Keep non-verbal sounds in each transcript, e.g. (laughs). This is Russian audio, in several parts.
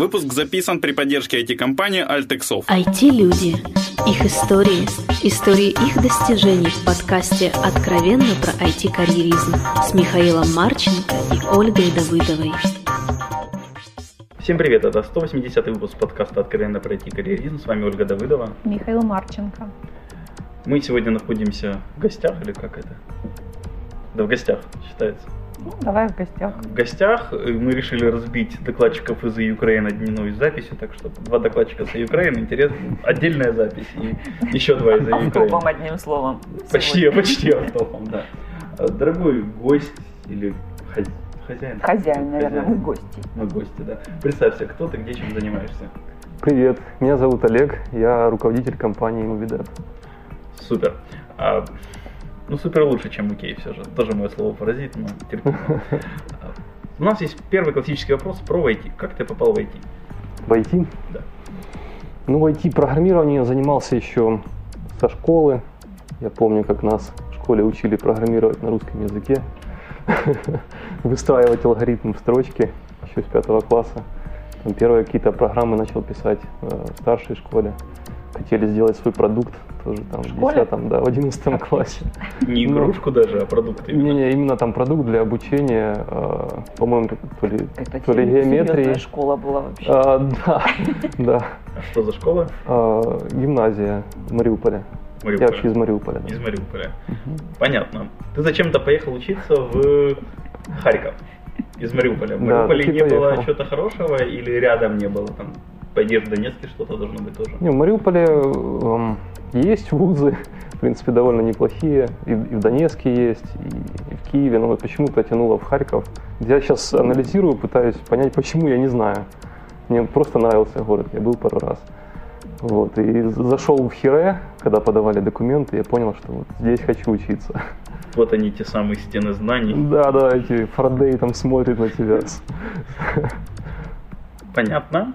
Выпуск записан при поддержке IT-компании Altexov. IT-люди. Их истории. Истории их достижений в подкасте «Откровенно про IT-карьеризм» с Михаилом Марченко и Ольгой Давыдовой. Всем привет, это 180 выпуск подкаста «Откровенно про IT-карьеризм». С вами Ольга Давыдова. Михаил Марченко. Мы сегодня находимся в гостях, или как это? Да, в гостях считается. Ну, давай в гостях. В гостях мы решили разбить докладчиков из Украины дневную запись, так что два докладчика из Украины, интересно, отдельная запись и еще два из Украины. Автопом, одним словом. Почти, сегодня. почти автопом, да. Дорогой гость или хозяин? Хозяин, наверное, мы гости. Мы гости, да. Представься, кто ты, где, чем занимаешься? Привет, меня зовут Олег, я руководитель компании Movidev. Супер. Ну, супер лучше, чем окей все же. Тоже мое слово паразит, но терпимо. (laughs) У нас есть первый классический вопрос про IT. Как ты попал в IT? В IT? Да. Ну, в IT-программировании занимался еще со школы. Я помню, как нас в школе учили программировать на русском языке, (laughs) выстраивать алгоритм в строчке еще с пятого класса. Там первые какие-то программы начал писать э, в старшей школе. Хотели сделать свой продукт, тоже там в, в 10 да, в 11 классе. Не ну, игрушку ну, даже, а продукт именно. Не, не, именно там продукт для обучения, э, по-моему, то ли, то ли геометрии. школа была вообще. А, да, (laughs) да. А что за школа? А, гимназия в Мариуполе. Мариуполя. Я вообще из Мариуполя. Да. Из Мариуполя. Угу. Понятно. Ты зачем-то поехал учиться в Харьков из Мариуполя. В Мариуполе да, не поехал. было чего-то хорошего или рядом не было там? По идее, в Донецке что-то должно быть тоже. Не, в Мариуполе эм, есть вузы, в принципе, довольно неплохие. И, и в Донецке есть, и, и в Киеве, но вот почему-то тянуло в Харьков. Я сейчас анализирую, пытаюсь понять, почему, я не знаю. Мне просто нравился город, я был пару раз. Вот, и зашел в Хире, когда подавали документы, я понял, что вот здесь хочу учиться. Вот они, те самые стены знаний. Да, да, эти Фардей там смотрят на тебя. Понятно.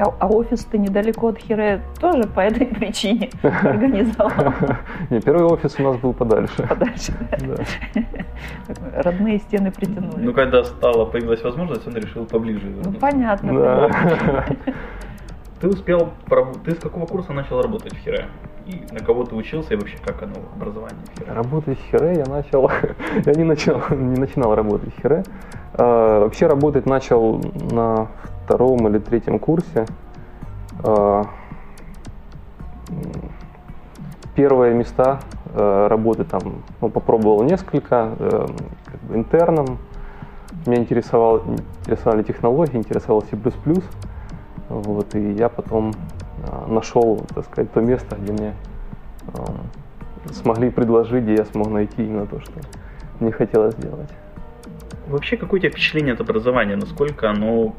А, а офис ты недалеко от Хире тоже по этой (laughs) причине организовал? (laughs) Не, первый офис у нас был подальше. Подальше, да. Родные стены притянули. Ну, когда стала, появилась возможность, он решил поближе. Ну, понятно. (laughs) Ты успел, ты с какого курса начал работать в Хире? И на кого ты учился и вообще как оно, образование в Хире? Работать в Хире я начал, я не начал, не начинал работать в Хире. А, вообще работать начал на втором или третьем курсе. А, первые места а, работы там ну, попробовал несколько, э, как бы интерном. Меня интересовал, интересовали технологии, интересовал C++. Вот, и я потом нашел, так сказать, то место, где мне смогли предложить, где я смог найти именно то, что мне хотелось сделать. Вообще, какое у тебя впечатление от образования? Насколько оно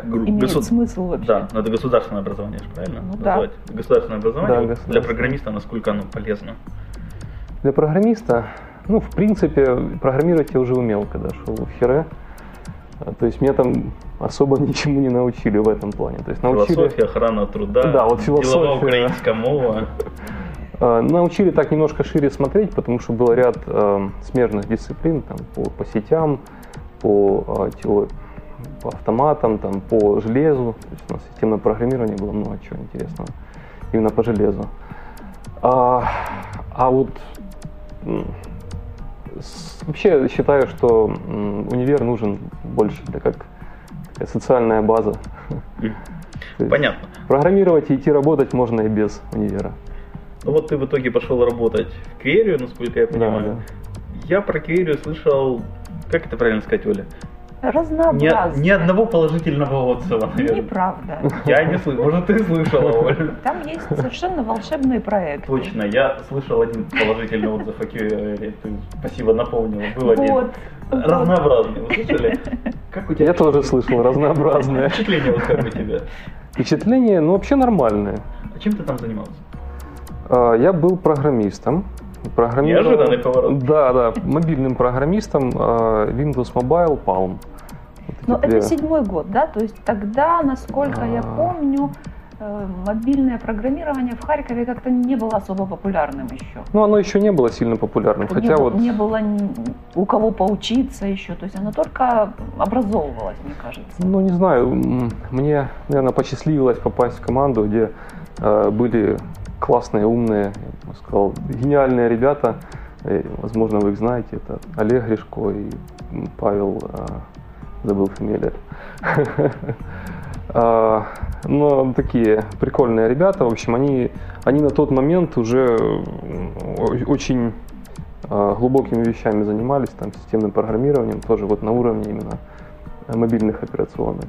имеет государ... смысл вообще? Да, но это государственное образование, правильно? Ну, да. Государственное образование да, государственное. для программиста, насколько оно полезно? Для программиста, ну, в принципе, программировать я уже умел, когда шел в Хире. А, то есть меня там особо (laughs) ничему не научили в этом плане. То есть научили... Философия, охрана труда, да, вот философия. деловая украинская мова. А, научили так немножко шире смотреть, потому что был ряд э, смежных дисциплин там, по, по сетям, по, э, по автоматам, там, по железу. То есть у нас системное программирование было много чего интересного именно по железу. А, а вот вообще считаю, что универ нужен больше для как такая социальная база. (laughs) Понятно. Программировать и идти работать можно и без универа. Ну вот ты в итоге пошел работать в Кверию, насколько я понимаю. Да, да. Я про Кверию слышал, как это правильно сказать, Оля? Разнообразно. Ни, ни одного положительного отзыва, наверное. Неправда. Я не слышал. Может, ты слышала, Оля? Там есть совершенно волшебные проекты. Точно. Я слышал один положительный отзыв о Киеве. Спасибо, напомнила. Был один. Вот. Разнообразный. Вы слышали? Как у тебя? Я тоже слышал. Разнообразное. Впечатление вот как у тебя? Впечатление, ну, вообще нормальное. А чем ты там занимался? А, я был программистом. Неожиданный поворот. Да, да, мобильным программистом а, Windows Mobile Palm. Но это седьмой год, да? То есть тогда, насколько я а. помню, э, мобильное программирование в Харькове как-то не было особо популярным еще. Ну, оно еще не было сильно популярным, не, хотя было- вот... не было у кого поучиться еще, то есть оно только образовывалось, мне кажется. Ну, не знаю, мне, наверное, посчастливилось попасть в команду, где э, были классные, умные, я бы сказал, гениальные ребята. Э, возможно, вы их знаете. Это Олег Гришко и Павел, э, забыл фамилию. (laughs) А, Но такие прикольные ребята. В общем, они, они на тот момент уже очень э, глубокими вещами занимались, там, системным программированием, тоже вот на уровне именно мобильных операционных.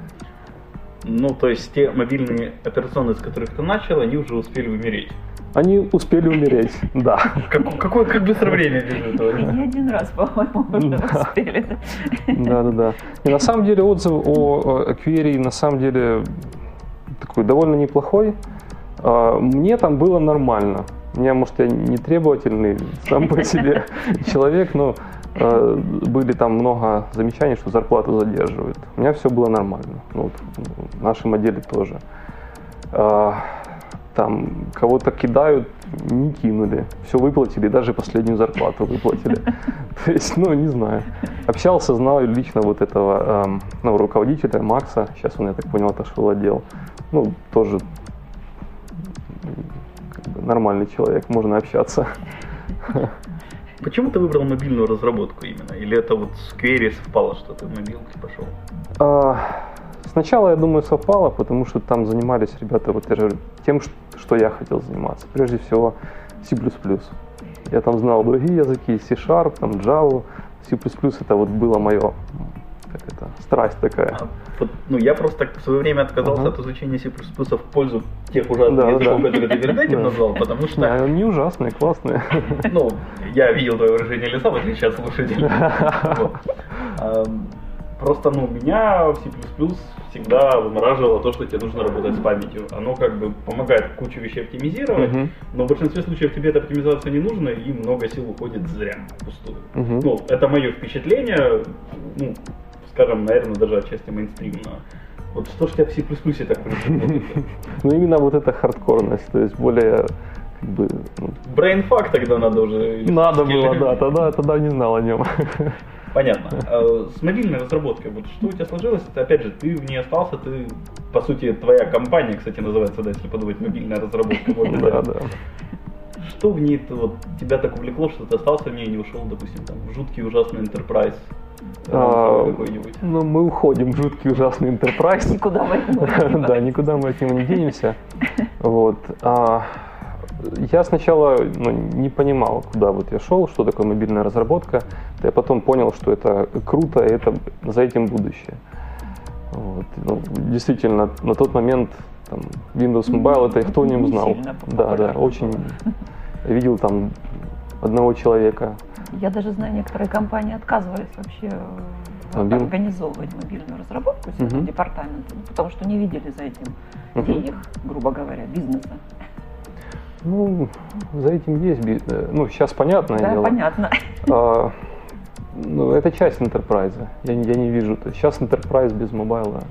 Ну, то есть те мобильные операционные, с которых ты начал, они уже успели умереть. Они успели умереть, да. Как, какое, как быстро время бежит. Не один раз, по-моему, уже успели. Да, да, да. И на самом деле отзыв о Query на самом деле такой довольно неплохой. А, Мне там было нормально. Меня, может, я не требовательный сам по себе (laughs) человек, но были там много замечаний, что зарплату задерживают. У меня все было нормально. Ну, вот, в нашем отделе тоже. А, Там кого-то кидают, не кинули. Все выплатили, даже последнюю зарплату выплатили. (laughs) То есть, ну, не знаю. Общался, знал лично вот этого эм, ну, руководителя Макса. Сейчас он, я так понял, отошел отдел. Ну, тоже нормальный человек, можно общаться. (laughs) Почему ты выбрал мобильную разработку именно? Или это вот с Query совпало, что ты в мобилке пошел? А, Сначала, я думаю, совпало, потому что там занимались ребята вот я же тем, что я хотел заниматься. Прежде всего, C++. Я там знал другие языки, C-Sharp, там Java, C++ это вот было мое, как это, страсть такая. Вот, ну, я просто в свое время отказался Ага. от изучения C++ в пользу тех ужасных Да, языков, да. которые ты перед этим (laughs) Да. назвал, потому что, Не, они ужасные, классные. ну, я видел твое выражение лица, в отличие от слушателей. (laughs) Просто, ну, меня в C++ всегда вымораживало то, что тебе нужно работать с памятью. Оно как бы помогает кучу вещей оптимизировать, Мгм. но в большинстве случаев тебе эта оптимизация не нужна, и много сил уходит зря, впустую. Мгм. Ну, это мое впечатление, ну, скажем, наверное, даже отчасти мейнстримно. Вот что ж тебя в C++ так? Ну, именно вот эта хардкорность, то есть более как бы, ну, Брейнфак тогда надо уже. надо было, да, тогда, тогда не знал о нем. Понятно. А С мобильной разработкой, вот что у тебя сложилось? Опять же, ты в ней остался, ты, по сути, твоя компания, кстати, называется, да, если подумать, мобильная разработка. вот Да, да. Что в ней вот, тебя так увлекло, что ты остался в ней и не ушел, допустим, там, в жуткий ужасный enterprise А? Ну, мы уходим в жуткий ужасный enterprise. Никуда мы от него не (laughs) Да, никуда мы от него не денемся. Вот. А, Я сначала ну, не понимал, куда вот я шел, что такое мобильная разработка. Я потом понял, что это круто, и это, за этим будущее. Вот. Ну, действительно, на тот момент там, Windows Mobile, это кто о нем Не знал. Да, да, очень. Видел там одного человека. Я даже знаю, некоторые компании отказывались вообще э, Мобил- организовывать мобильную разработку себе Мгм. департаментом, потому что не видели за этим Мгм. денег, грубо говоря, бизнеса. Ну, за этим есть би- э, Ну, сейчас понятное Да, дело. понятно. А, ну, это часть enterprise. Я, не- я не вижу. Сейчас enterprise без mobile а.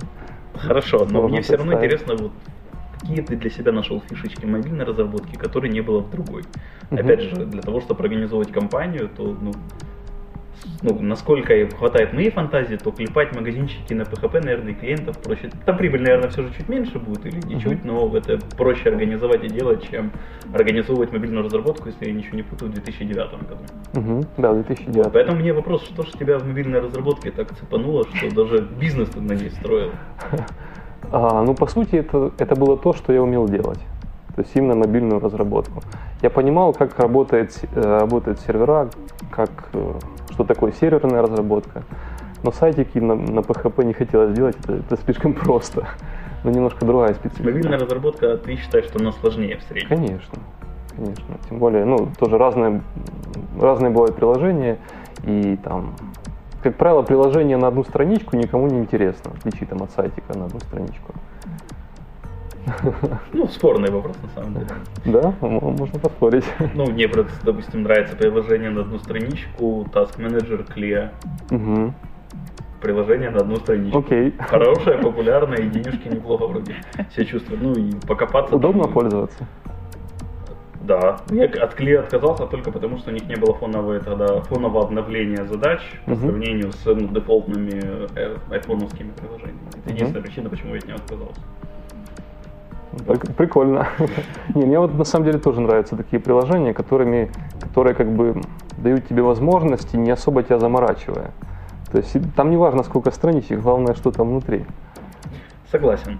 Хорошо, но мне все равно интересно, вот какие ты для себя нашел фишечки мобильной разработки, которые не было в другой. Мгм. Опять же, для того, чтобы организовать компанию, то ну, ну, насколько хватает моей фантазии, то клепать магазинчики на PHP, наверное, клиентов проще. Там прибыль, наверное, все же чуть меньше будет или не Мгм. чуть, но это проще организовать и делать, чем организовывать мобильную разработку, если я ничего не путаю, в 2009 году. Мгм. Да, 2009. Вот, поэтому мне вопрос, что же тебя в мобильной разработке так цепануло, что даже бизнес ты на ней строил? (laughs) А, ну, по сути, это, это было то, что я умел делать. То есть именно мобильную разработку. Я понимал, как работает, э, работают сервера, как, э, что такое серверная разработка. Но сайтики на, на PHP не хотелось делать, это, это слишком просто. Но немножко другая специфика. Мобильная разработка, ты считаешь, что она сложнее в среднем? Конечно, конечно. Тем более, ну, тоже разные, разные бывают приложения, и там, как правило, приложение на одну страничку никому не интересно, в отличие там от сайтика на одну страничку. Ну, спорный вопрос на самом деле. Да, можно поспорить. Ну, мне, допустим, нравится приложение на одну страничку, Task Manager, Clear. Мгм. приложение на одну страничку. Окей. Хорошее, популярное, и денежки неплохо вроде себя чувствует. Ну и покопаться. Удобно там- пользоваться? Да. Я от клея отказался только потому, что у них не было фонового, тогда, фонового обновления задач по Мгм. сравнению с ну, дефолтными э, айфоновскими приложениями. Это Мгм. единственная причина, почему я от него отказался. Прик- Прикольно. (laughs) Не, мне вот на самом деле тоже нравятся такие приложения, которыми, которые как бы дают тебе возможности, не особо тебя заморачивая. То есть там не важно, сколько страничек, главное, что там внутри. Согласен.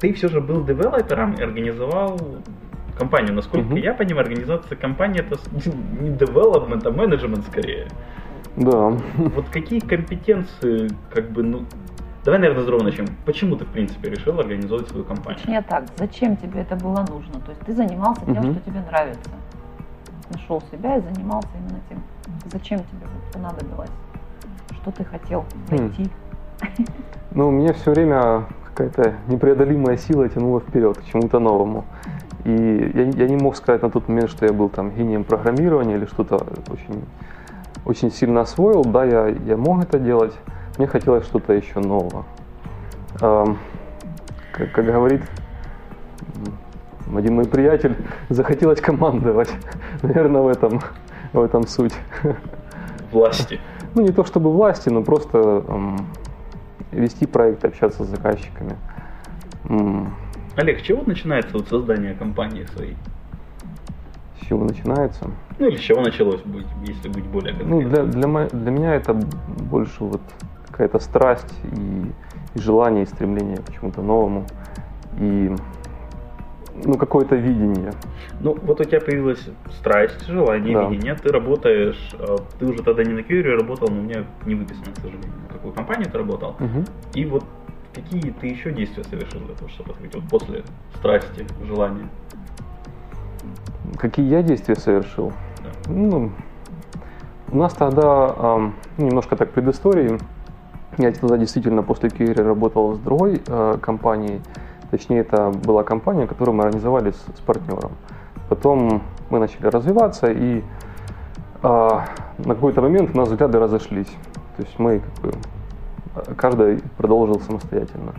Ты все же был девелопером и организовал компанию. Насколько Мгм. я понимаю, организация компании это (laughs) не development, а менеджмент скорее. Да. Вот какие компетенции, как бы, ну... Давай, наверное, с другого начнем. Почему ты, в принципе, решил организовать свою компанию? Точнее так, зачем тебе это было нужно? То есть ты занимался тем, Мгм. что тебе нравится. Нашел себя и занимался именно тем. Зачем тебе вот понадобилось? Что ты хотел Хм. найти? Ну, меня все время какая-то непреодолимая сила тянула вперед, к чему-то новому. И я, я не мог сказать на тот момент, что я был там гением программирования или что-то очень, очень сильно освоил. Да, я, я мог это делать. Мне хотелось что-то еще нового. Ам, как, как говорит один мой приятель, (laughs) захотелось командовать. (laughs) Наверное, в этом, в этом суть. (laughs) Власти. Ну, не то чтобы власти, но просто м, вести проект, общаться с заказчиками. М, Олег, с чего начинается вот создание компании своей? С чего начинается? Ну или с чего началось быть, если быть более Ну, конкретным? для, для, мо- для меня это больше вот какая-то страсть и, и желание, и стремление к чему-то новому. И ну, какое-то видение. Ну, вот у тебя появилась страсть, желание, Да. видение. Ты работаешь, а, ты уже тогда не на Кьюри работал, но у меня не выписано, к сожалению, на какую компанию ты работал. Мгм. И вот какие ты еще действия совершил для того, чтобы открыть вот после страсти, желания? Какие я действия совершил? Да. Ну, у нас тогда ну, немножко так предыстории. Я тогда действительно после Кири работал с другой э, компанией. Точнее, это была компания, которую мы организовали с, с партнером. Потом мы начали развиваться, и а, на какой-то момент у нас взгляды разошлись. То есть мы как бы, э, каждый продолжил самостоятельно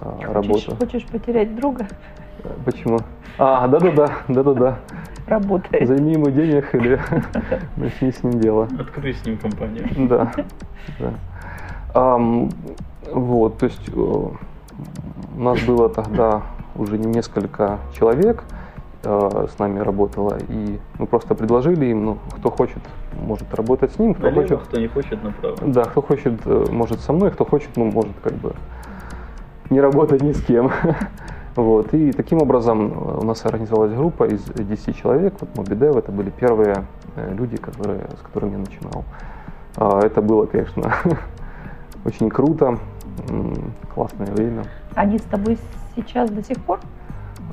а, Хочешь, работу. хочешь потерять друга? Почему? А, да-да-да, да-да-да. Работает. Займи ему денег или (laughs) начни с ним дело. Открой с ним компанию. Да, да. Ам, вот, то есть э, у нас было тогда уже не несколько человек э, с нами работало, и мы просто предложили им, ну, кто хочет, может работать с ним, кто Налево, хочет, кто не хочет, направо. да, кто хочет, э, может со мной, кто хочет, ну, может как бы не работать ни с кем. (laughs) Вот, и таким образом э, у нас организовалась группа из 10 человек, вот MobiDev, это были первые э, люди, которые, с которыми я начинал. А, Это было, конечно, (laughs) очень круто, классное время. Они с тобой сейчас до сих пор?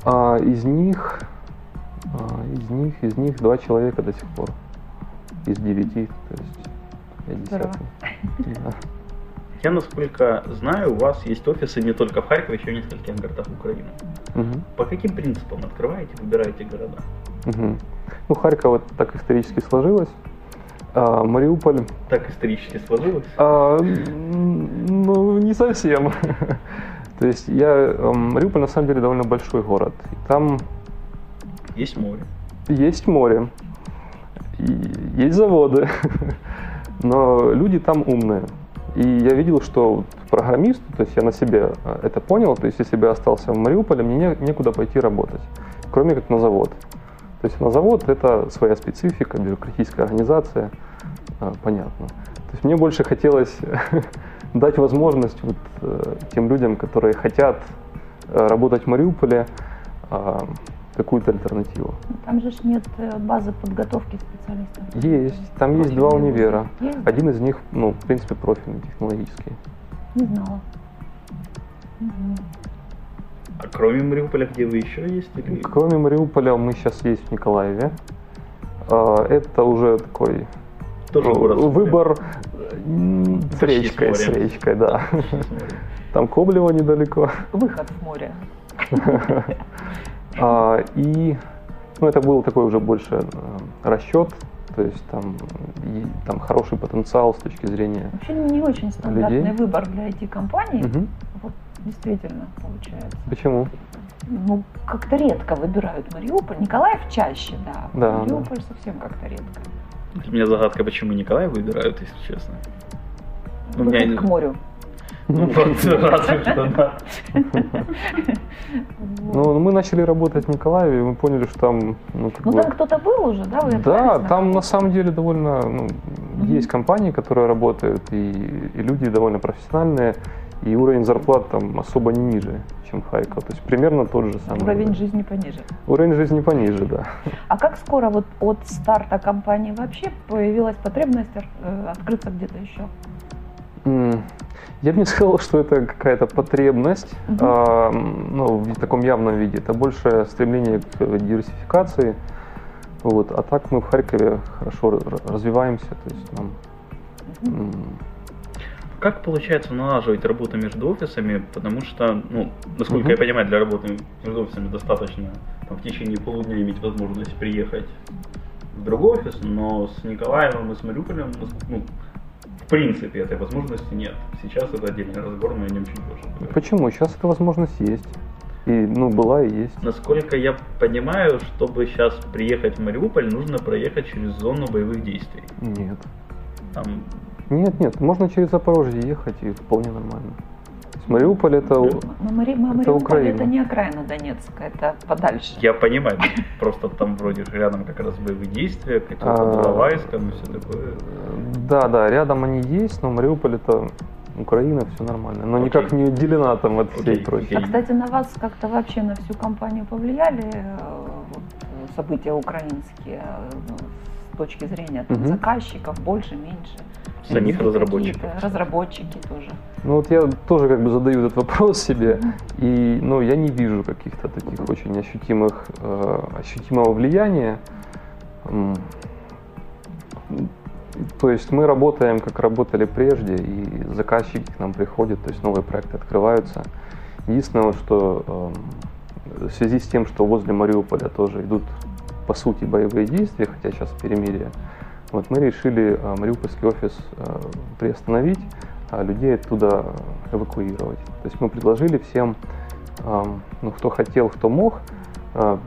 А из них, а, из них, из них два человека до сих пор. Из девяти, то есть я Здорово. десятый. Да. Я, насколько знаю, у вас есть офисы не только в Харькове, еще в нескольких городах Украины. Мгм. По каким принципам открываете, выбираете города? Мгм. Ну, Харьков вот так исторически сложилось. А, Мариуполь, Так исторически сложилось. а, ну, не совсем. (laughs) То есть я, Мариуполь на самом деле довольно большой город. И там Есть море. есть море, есть заводы, (laughs) но люди там умные. И я видел, что вот программисту, то есть я на себе э, это понял, то есть если бы я остался в Мариуполе, мне не- некуда пойти работать, кроме как на завод. То есть на завод это своя специфика, бюрократическая организация, э, понятно. То есть мне больше хотелось (laughs) дать возможность вот, э, тем людям, которые хотят работать в Мариуполе, э, какую-то альтернативу. Там же ж нет э, базы подготовки специалистов. Есть. Там есть два универа. Есть? Один из них, ну, в принципе, профильный, технологический. Не знала. Мгм. А кроме Мариуполя, где вы еще есть? Или... Кроме Мариуполя, мы сейчас есть в Николаеве. А, Это уже такой Тоже город. морем. выбор с Почти речкой, с речкой, да. Там Коблево недалеко. Выход в море. (laughs) А, И ну, это был такой уже больше э, расчет, То есть там, и, там хороший потенциал с точки зрения Вообще не очень стандартный людей. выбор для IT-компаний. Мгм. Вот действительно получается. Почему? Ну, как-то редко выбирают Мариуполь. Николаев чаще, да. Да, Мариуполь совсем как-то редко. Для меня загадка, почему Николай выбирают, если честно. Ну, у меня- к морю. Ну вот, разве что, да. (laughs) Ну, мы начали работать в Николаеве, и мы поняли, что там, ну, как Ну бы... там кто-то был уже, да? Вы Да, там на самом деле довольно ну, есть компании, которые работают, и, и люди довольно профессиональные, и уровень зарплат там особо не ниже, чем Харьков. То есть примерно тот же самый. Уровень жизни пониже. Уровень жизни пониже, да. А как скоро вот от старта компании вообще появилась потребность э, открыться где-то еще? Я бы не сказал, что это какая-то потребность, Мгм. а, ну, в таком явном виде. Это больше стремление к диверсификации. Вот. А так мы в Харькове хорошо развиваемся. То есть нам, м, Как получается налаживать работу между офисами, потому что, ну, насколько Мгм. я понимаю, для работы между офисами достаточно там, в течение полудня иметь возможность приехать в другой офис, но с Николаевым и с Мариуполем, ну, в принципе, этой возможности нет. Сейчас это отдельный разговор, мы о нем чуть поговорим. Почему? Сейчас эта возможность есть. И, ну, была и есть. Насколько я понимаю, чтобы сейчас приехать в Мариуполь, нужно проехать через зону боевых действий. Нет. Там Нет, нет, можно через Запорожье ехать, и вполне нормально. Мариуполь это... у- Но Мари- Ма- Это Мариуполь Украина. это не окраина Донецка, это подальше. Я понимаю, просто там вроде же рядом как раз боевые действия, какие-то А. Балавайском и все такое. Да, да, рядом они есть, но Мариуполь это Украина, все нормально. Но никак не отделена там от всей прочей. А, кстати, на вас как-то вообще на всю компанию повлияли э, события украинские э, ну, с точки зрения там, Мгм. заказчиков, больше, меньше? Самих разработчиков. Разработчики тоже. Ну вот я тоже как бы задаю этот вопрос себе, и ну, я не вижу каких-то таких очень ощутимых, э, ощутимого влияния. То есть мы работаем, как работали прежде, и заказчики к нам приходят, то есть новые проекты открываются. Единственное, что эм, в связи с тем, что возле Мариуполя тоже идут по сути боевые действия, хотя сейчас перемирие, вот мы решили э, Мариупольский офис э, приостановить, а людей оттуда эвакуировать. То есть мы предложили всем, эм, ну, кто хотел, кто мог, э,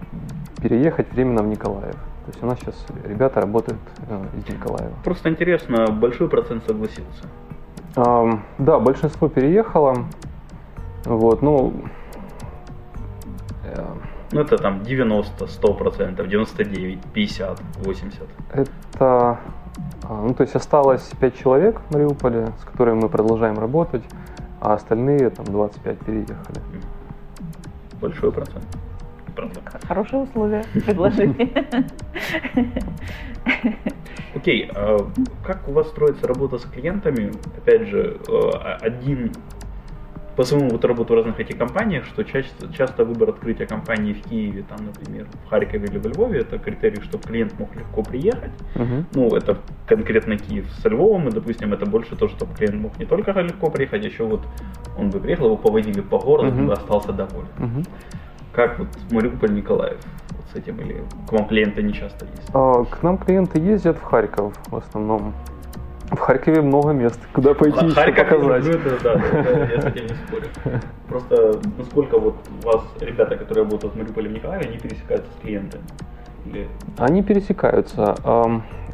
переехать временно в Николаев. То есть у нас сейчас ребята работают э, из Николаева. Просто интересно, большой процент согласился. Ам, да, большинство переехало. Вот, ну, э, Ну это там 90, 100 процентов, 99, 50, 80. это, а, ну, то есть осталось 5 человек в Мариуполе, с которыми мы продолжаем работать, а остальные, там, 25 переехали. Большой процент. Правда. Х- Хорошие условия предложили. Окей, а как у вас строится работа с клиентами? Опять же, э, один по своему вот работу в разных этих компаниях, что часто, часто выбор открытия компании в Киеве, там, например, в Харькове или во Львове, это критерий, чтобы клиент мог легко приехать. Мгм. Ну, это конкретно Киев со Львовом, и, допустим, это больше то, чтобы клиент мог не только легко приехать, а еще вот он бы приехал, его повозили по городу, он бы остался доволен. Мгм. Как вот Мариуполь, Николаев вот с этим, или к вам клиенты не часто есть? А, К нам клиенты ездят в Харьков в основном. В Харькове много мест, куда пойти еще показать. люблю, это, да, это я с этим не спорю. (laughs) Просто насколько вот у вас ребята, которые работают в Мариуполе в Николаеве, они пересекаются с клиентами? Или Они пересекаются.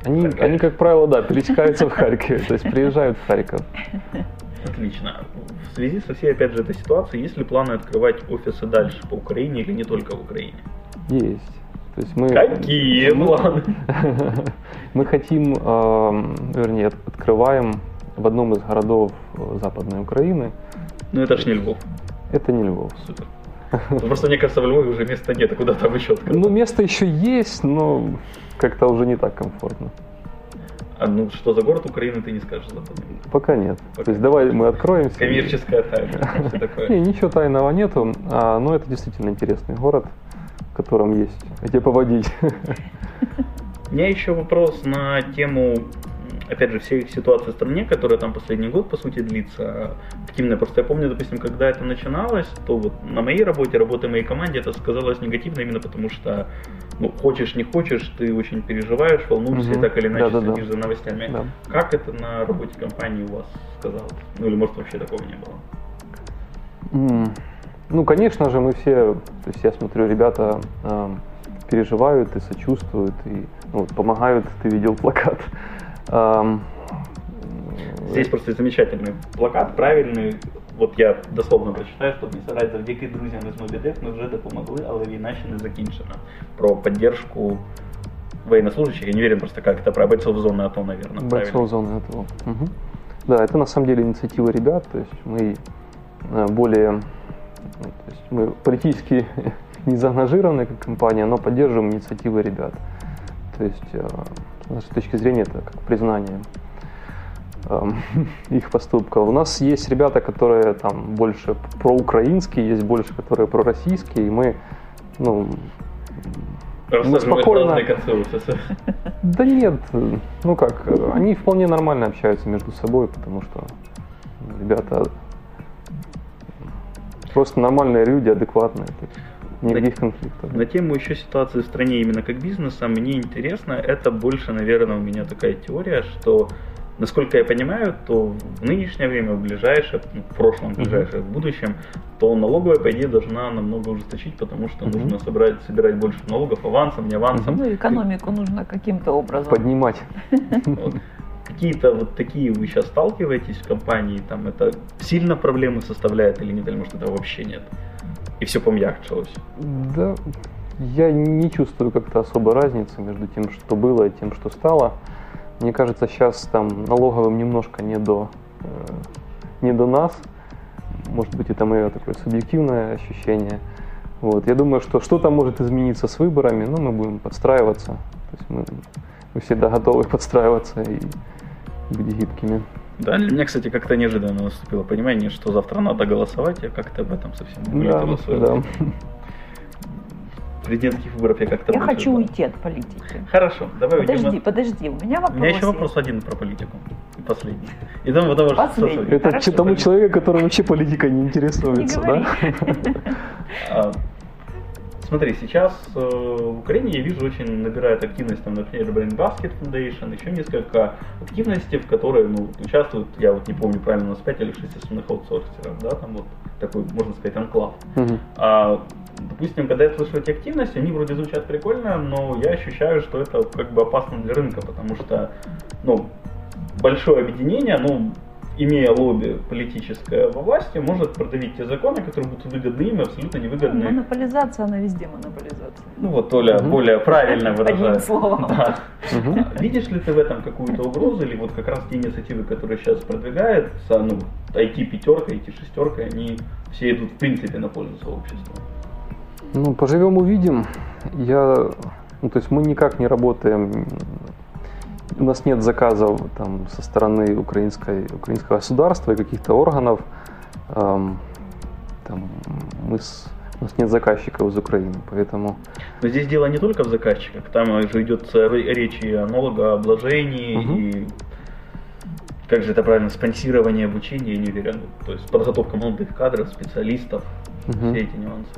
Они, они, как правило, да, пересекаются в Харькове, то есть приезжают в Харьков. Отлично. В связи со всей, опять же, этой ситуацией, есть ли планы открывать офисы дальше по Украине или не только в Украине? Есть. То есть мы, Какие (laughs) планы? (laughs) мы хотим, ам, вернее, от- открываем в одном из городов э, Западной Украины. Ну это ж не Львов. Это не Львов. Супер. Ну, Просто мне кажется, в Львове уже места нет, а куда там еще открыть? Ну, место еще есть, но как-то уже не так комфортно. А ну что за город Украины ты не скажешь западный? Пока нет. Пока. То есть давай мы откроемся. Коммерческая тайна. (laughs) Не, ничего тайного нету, а, но это действительно интересный город, в котором есть где поводить. У меня еще вопрос на тему опять же, все их ситуации в стране, которая там последний год, по сути, длится, активная. Просто я помню, допустим, когда это начиналось, то вот на моей работе, работе моей команде это сказалось негативно именно потому, что ну, хочешь, не хочешь, ты очень переживаешь, волнуешься, угу. и так или иначе да, следишь да, за новостями. Да. Как это на работе компании у вас сказалось? Ну или может вообще такого не было? Mm. Ну, конечно же, мы все, то есть я смотрю, ребята э, переживают и сочувствуют, и ну, помогают, ты видел плакат. Эм, Здесь просто замечательный плакат, правильный. Вот я дословно прочитаю, чтобы не соврать, завдяки друзям из Мобідек ми вже допомогли, але війна ще не закінчена. Про поддержку военнослужащих, я не уверен просто как это, про бойцов зоны АТО, наверное. Бойцов зоны АТО. Угу. Да, это на самом деле инициатива ребят, то есть мы э, более, ну, то есть мы политически (laughs) не заангажированы как компания, но поддерживаем инициативы ребят. То есть э, с нашей точки зрения это как признание эм, (laughs) их поступков. У нас есть ребята, которые там больше проукраинские, есть больше, которые пророссийские, и мы, ну, мы спокойно... (laughs) Да нет, ну как, они вполне нормально общаются между собой, потому что ребята просто нормальные люди, адекватные. Никаких конфликтов. На тему еще ситуации в стране именно как бизнеса, мне интересно, это больше, наверное, у меня такая теория, что насколько я понимаю, то в нынешнее время, в ближайшее, ну, в прошлом, в ближайшее, в будущем, то налоговая, по идее, должна намного ужесточить, потому что uh-huh. нужно собирать, собирать больше налогов авансом, не авансом. Ну, экономику нужно каким-то образом поднимать. Вот. Какие-то вот такие вы сейчас сталкиваетесь в компании, там это сильно проблемы составляет или нет, или может это вообще нет? И все помягчилось? Да, я не чувствую как-то особой разницы между тем, что было, и тем, что стало. Мне кажется, сейчас там налоговым немножко не до, э, не до нас. Может быть, это мое такое субъективное ощущение. Вот. Я думаю, что что-то может измениться с выборами, но мы будем подстраиваться. То есть мы, мы всегда готовы подстраиваться и быть гибкими. Да, для меня, кстати, как-то неожиданно наступило понимание, что завтра надо голосовать, я как-то об этом совсем не да, да президентских выборов я как-то... Я хочу уйти от политики. Хорошо, давай Подожди, уйдем. подожди, у меня вопрос У меня еще есть. вопрос один про политику. И последний. И там, потому, последний. Это Хорошо. тому человеку, который вообще политикой не интересуется, не да? Смотри, сейчас э, в Украине я вижу очень набирает активность, там, например, Brain Basket Foundation, еще несколько активностей, в которые ну, участвуют, я вот не помню правильно, у нас 5 или 6 основных аутсорсеров, да, там вот такой, можно сказать, анклав. Uh-huh. А, допустим, когда я слышу эти активности, они вроде звучат прикольно, но я ощущаю, что это как бы опасно для рынка, потому что, ну, большое объединение, ну, имея лобби политическое во власти, может продавить те законы, которые будут выгодны им и абсолютно невыгодны. Ну, монополизация, она везде монополизация. Ну вот Оля угу. более правильно выражает. Одним словом. Да. Угу. Видишь ли ты в этом какую-то угрозу, или вот как раз те инициативы, которые сейчас продвигаются, ну, IT-пятерка, IT-шестерка, они все идут в принципе на пользу сообществу? Ну, поживем, увидим. Я, ну, то есть мы никак не работаем, у нас нет заказов там, со стороны украинской, украинского государства и каких-то органов. Эм, там, мы с, у нас нет заказчиков из Украины, поэтому... Но здесь дело не только в заказчиках, там же идет речь и о налогообложении, угу. и как же это правильно, спонсирование обучения, я не уверен. То есть подготовка молодых кадров, специалистов, угу. все эти нюансы.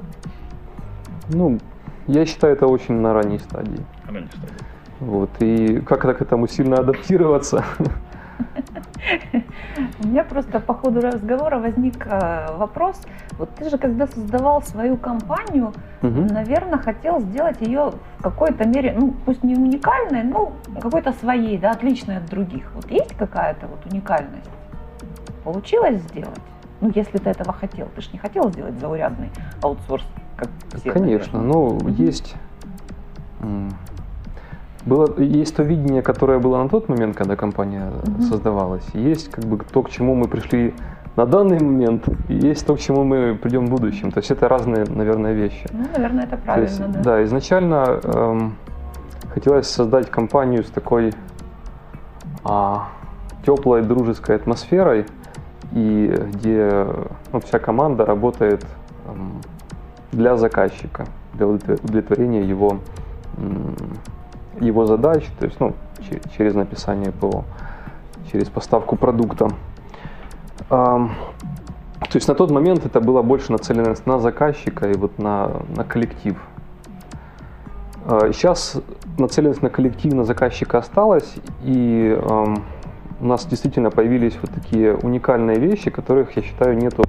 Ну, я считаю, это очень на ранней стадии. Ранней стадии. Вот, и как к этому сильно адаптироваться? У меня просто по ходу разговора возник э, вопрос. Вот ты же, когда создавал свою компанию, угу. наверное, хотел сделать ее в какой-то мере, ну, пусть не уникальной, но какой-то своей, да, отличной от других. Вот есть какая-то вот уникальность? Получилось сделать? Ну, если ты этого хотел. Ты же не хотел сделать заурядный аутсорс как все, Конечно, наверное. ну есть было, есть то видение, которое было на тот момент, когда компания mm создавалась, есть как бы то, к чему мы пришли на данный момент, и есть то, к чему мы придем в будущем. То есть это разные, наверное, вещи. Ну, наверное, это правильно, есть, да. Да, изначально эм, хотелось создать компанию с такой а, теплой, дружеской атмосферой, и где ну, вся команда работает эм, для заказчика, для удовлетворения его, его задач, то есть ну, через написание ПО. через поставку продукта. То есть на тот момент это было больше нацеленность на заказчика и вот на, на коллектив. Сейчас нацеленность на коллектив, на заказчика осталась, и у нас действительно появились вот такие уникальные вещи, которых, я считаю, нету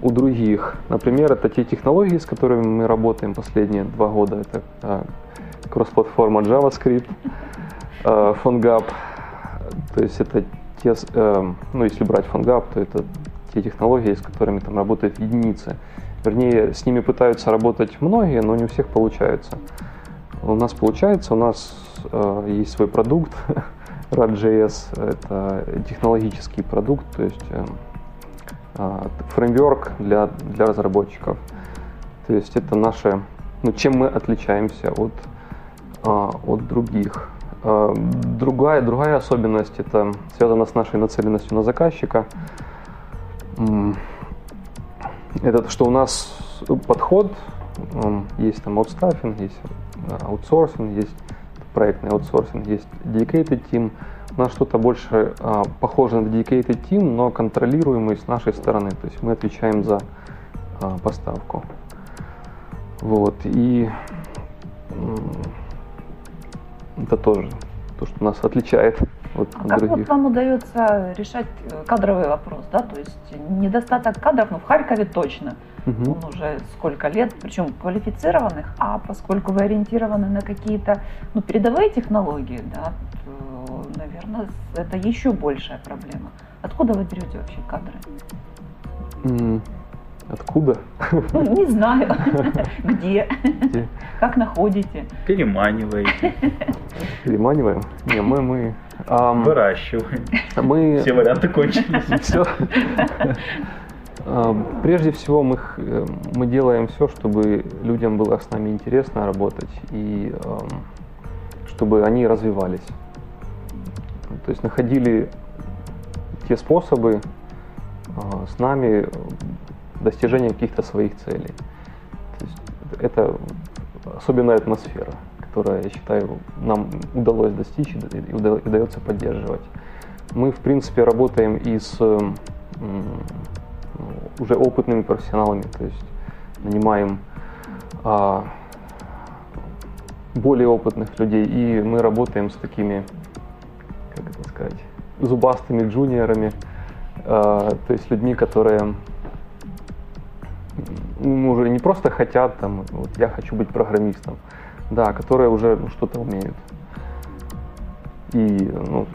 у других. Например, это те технологии, с которыми мы работаем последние два года. Это а, кросс-платформа JavaScript, PhoneGap. То есть это те, э, ну если брать PhoneGap, то это те технологии, с которыми там работают единицы. Вернее, с ними пытаются работать многие, но не у всех получается. У нас получается, у нас э, есть свой продукт, (laughs) RAD.js — это технологический продукт, то есть э, фреймворк для, для разработчиков. То есть это наше, ну, чем мы отличаемся от, от других. А, другая, другая особенность это связана с нашей нацеленностью на заказчика. Это что у нас подход, есть там аутстаффинг, есть аутсорсинг, есть проектный аутсорсинг, есть dedicated team – у нас что-то больше а, похоже на dedicated team, но контролируемый с нашей стороны. То есть мы отвечаем за а, поставку. Вот. И это тоже то, что нас отличает от а как других. вот вам удается решать э, кадровый вопрос, да? То есть недостаток кадров, ну в Харькове точно. Угу. Он уже сколько лет, причем квалифицированных, а поскольку вы ориентированы на какие-то ну, передовые технологии, да, наверное, это еще большая проблема. Откуда вы берете вообще кадры? Откуда? Ну, не знаю. (laughs) Где? Где? Как находите? Переманиваете. Переманиваем? Не, мы... мы um, Выращиваем. Мы... Все варианты кончились. (laughs) Все. Прежде всего мы, э, мы делаем все, чтобы людям было с нами интересно работать и чтобы они развивались. То есть находили те способы а, с нами достижения каких-то своих целей. Это особенная атмосфера, которая, я считаю, нам удалось достичь и удается поддерживать. Мы, в принципе, работаем и с уже опытными профессионалами, то есть нанимаем а, более опытных людей, и мы работаем с такими как это сказать, зубастыми джуниорами, э, то есть людьми, которые ну, уже не просто хотят, там, вот я хочу быть программистом, да, которые уже ну, что-то умеют. И, ну,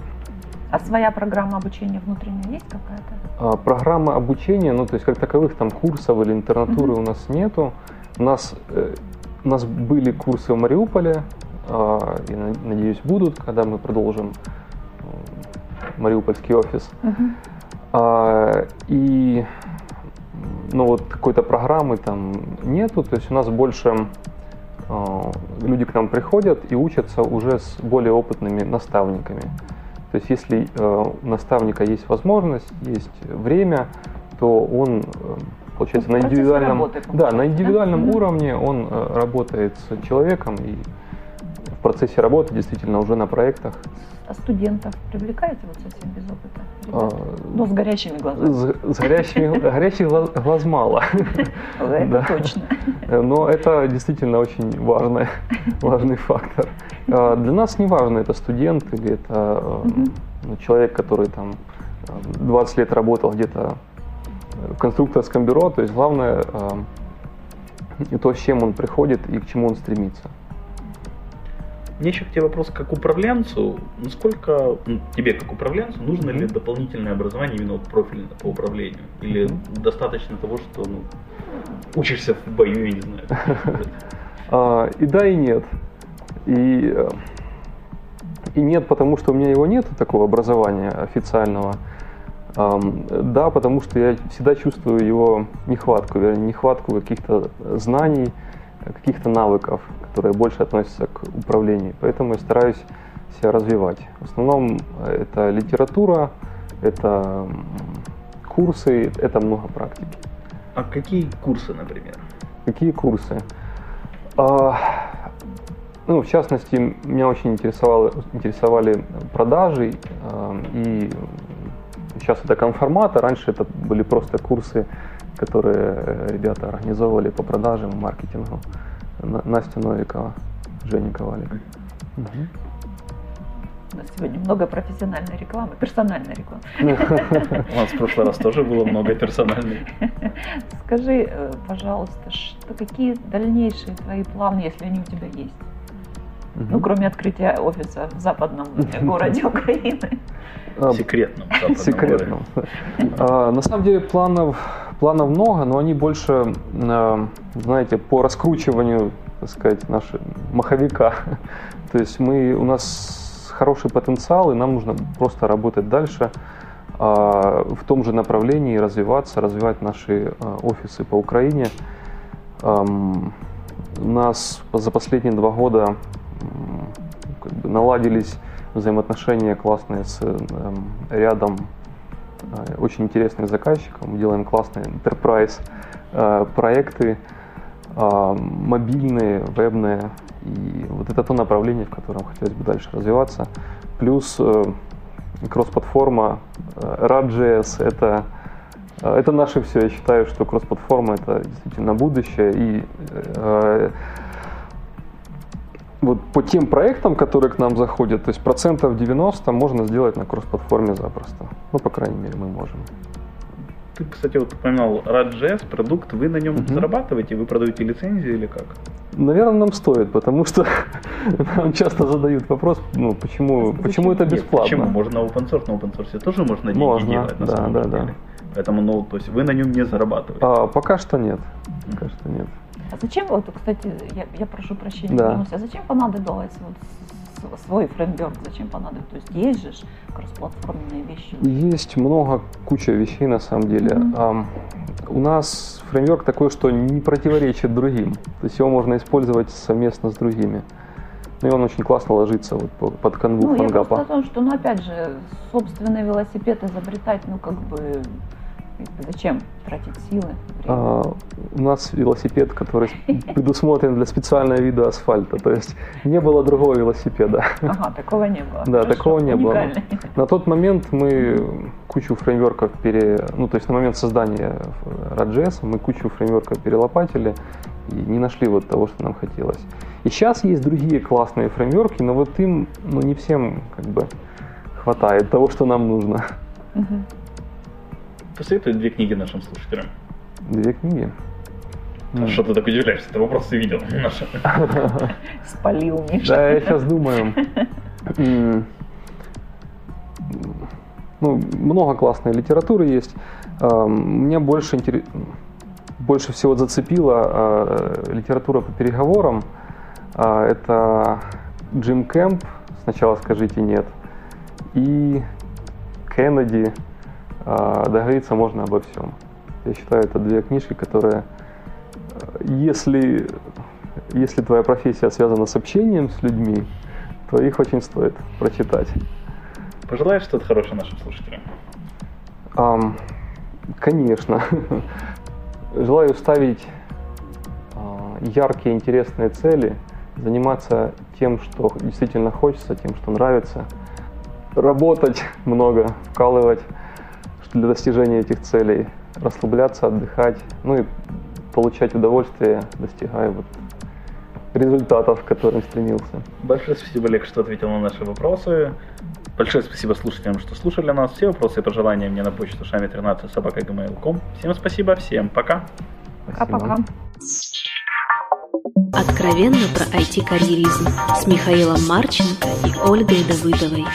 а своя программа обучения внутренняя есть какая-то? А, программа обучения, ну то есть как таковых там курсов или интернатуры mm-hmm. у нас нету. У нас, э, у нас были курсы в Мариуполе, э, и надеюсь будут, когда мы продолжим мариупольский офис. Uh-huh. А, и ну вот какой-то программы там нету, то есть у нас больше а, люди к нам приходят и учатся уже с более опытными наставниками. То есть если а, у наставника есть возможность, есть время, то он э, получается на индивидуальном, работы, да, на индивидуальном да? уровне он э, работает с человеком и процессе работы действительно уже на проектах а студентов привлекаете вот совсем без опыта? А, ну, с горящими глазами. С, с горящими, (laughs) горящих глаз, глаз мало. (laughs) Это точно. Но это действительно очень важный, (laughs) важный фактор. А, для нас не важно, это студент или это ну, человек, который там 20 лет работал где-то в конструкторском бюро. То есть главное то, с чем он приходит и к чему он стремится. Мне еще к тебе вопрос как управленцу. Насколько ну, тебе как управленцу нужно mm-hmm. ли дополнительное образование именно вот профильное по управлению? Или mm-hmm. достаточно того, что ну, учишься в бою, я не знаю. (laughs) А, и да, и нет. И, и нет, потому что у меня его нет, такого образования официального. Да, потому что я всегда чувствую его нехватку, нехватку каких-то знаний, каких-то навыков, которые больше относятся к управлению. Поэтому я стараюсь себя развивать. В основном э, это литература, это курсы, это много практики. А какие курсы, например? Какие курсы? А, ну, в частности, меня очень интересовало, интересовали продажи, э, и сейчас это конформат, а раньше это были просто курсы, которые ребята организовывали по продажам и маркетингу. Настя Новикова, Женя Ковалик. Угу. У нас сегодня много профессиональной рекламы, персональной рекламы. (laughs) У нас в прошлый раз тоже было много персональной. (laughs) Скажи, э, пожалуйста, что, какие дальнейшие твои планы, если они у тебя есть? Ну, кроме открытия офиса в западном (laughs) городе Украины. А, секретном. Секретном. А, на самом деле планов, планов много, но они больше, а, знаете, по раскручиванию, так сказать, нашего маховика. (laughs) То есть мы, у нас хороший потенциал, и нам нужно просто работать дальше в том же направлении, развиваться, развивать наши офисы по Украине. У нас за последние два года как бы наладились взаимоотношения классные с э, рядом э, очень интересных заказчиков. Мы делаем классные enterprise э, проекты, э, мобильные, вебные. И вот это то направление, в котором хотелось бы дальше развиваться. Плюс э, кросс-платформа э, RAD.js это это наше все. Я считаю, что кросс-платформа это действительно будущее. И э, вот по тем проектам, которые к нам заходят, то есть процентов 90 можно сделать на кросс-платформе запросто. Ну, по крайней мере, мы можем. Ты, кстати, вот упоминал RAD.js, продукт, вы на нем угу. зарабатываете, вы продаете лицензии или как? Наверное, нам стоит, потому что (laughs) нам часто задают вопрос, ну, почему, почему это бесплатно? Почему? Можно на open source, на open source тоже можно деньги можно, делать, на да, самом да, деле. Да. Поэтому, ну, то есть вы на нем не зарабатываете? А, пока что нет. Пока что нет. А зачем, вот, кстати, я, я прошу прощения, да. а зачем понадобилось вот свой фреймворк, зачем понадобилось? То есть есть же кроссплатформенные вещи? Есть много, куча вещей на самом деле. Mm-hmm. У нас фреймворк такой, что не противоречит другим. То есть его можно использовать совместно с другими. Ну и он очень классно ложится вот под канву ну, фангапа. Я о том, что, ну опять же, собственный велосипед изобретать, ну как бы Зачем тратить силы? А, у нас велосипед, который предусмотрен для специального вида асфальта. То есть не было другого велосипеда. Ага, такого не было. Да, Хорошо, такого не было. На тот момент мы кучу фреймворков пере... Ну, то есть на момент создания RadJS мы кучу фреймворков перелопатили и не нашли вот того, что нам хотелось. И сейчас есть другие классные фреймворки, но вот им ну, не всем как бы хватает того, что нам нужно. Угу. Посоветуй две книги нашим слушателям. Две книги? А что ты так удивляешься? Ты вопросы видел. (laughs) Спалил Миша. Да, я сейчас думаю. (laughs) Ну, много классной литературы есть. Меня больше, больше всего зацепила а, литература по переговорам. А, это Джим Кэмп «Сначала скажите нет» и Кеннеди договориться можно обо всем. Я считаю, это две книжки, которые, если, если твоя профессия связана с общением с людьми, то их очень стоит прочитать. Пожелаешь что-то хорошее нашим слушателям? Um, конечно. Желаю ставить uh, яркие, интересные цели, заниматься тем, что действительно хочется, тем, что нравится, работать много, вкалывать для достижения этих целей, расслабляться, отдыхать, ну и получать удовольствие, достигая вот результатов, к которым стремился. Большое спасибо, Олег, что ответил на наши вопросы. Большое спасибо слушателям, что слушали нас. Все вопросы и пожелания мне на почту шами 13 собака Всем спасибо, всем пока. Пока-пока. Откровенно про IT-карьеризм с Михаилом Марченко и Ольгой Давыдовой.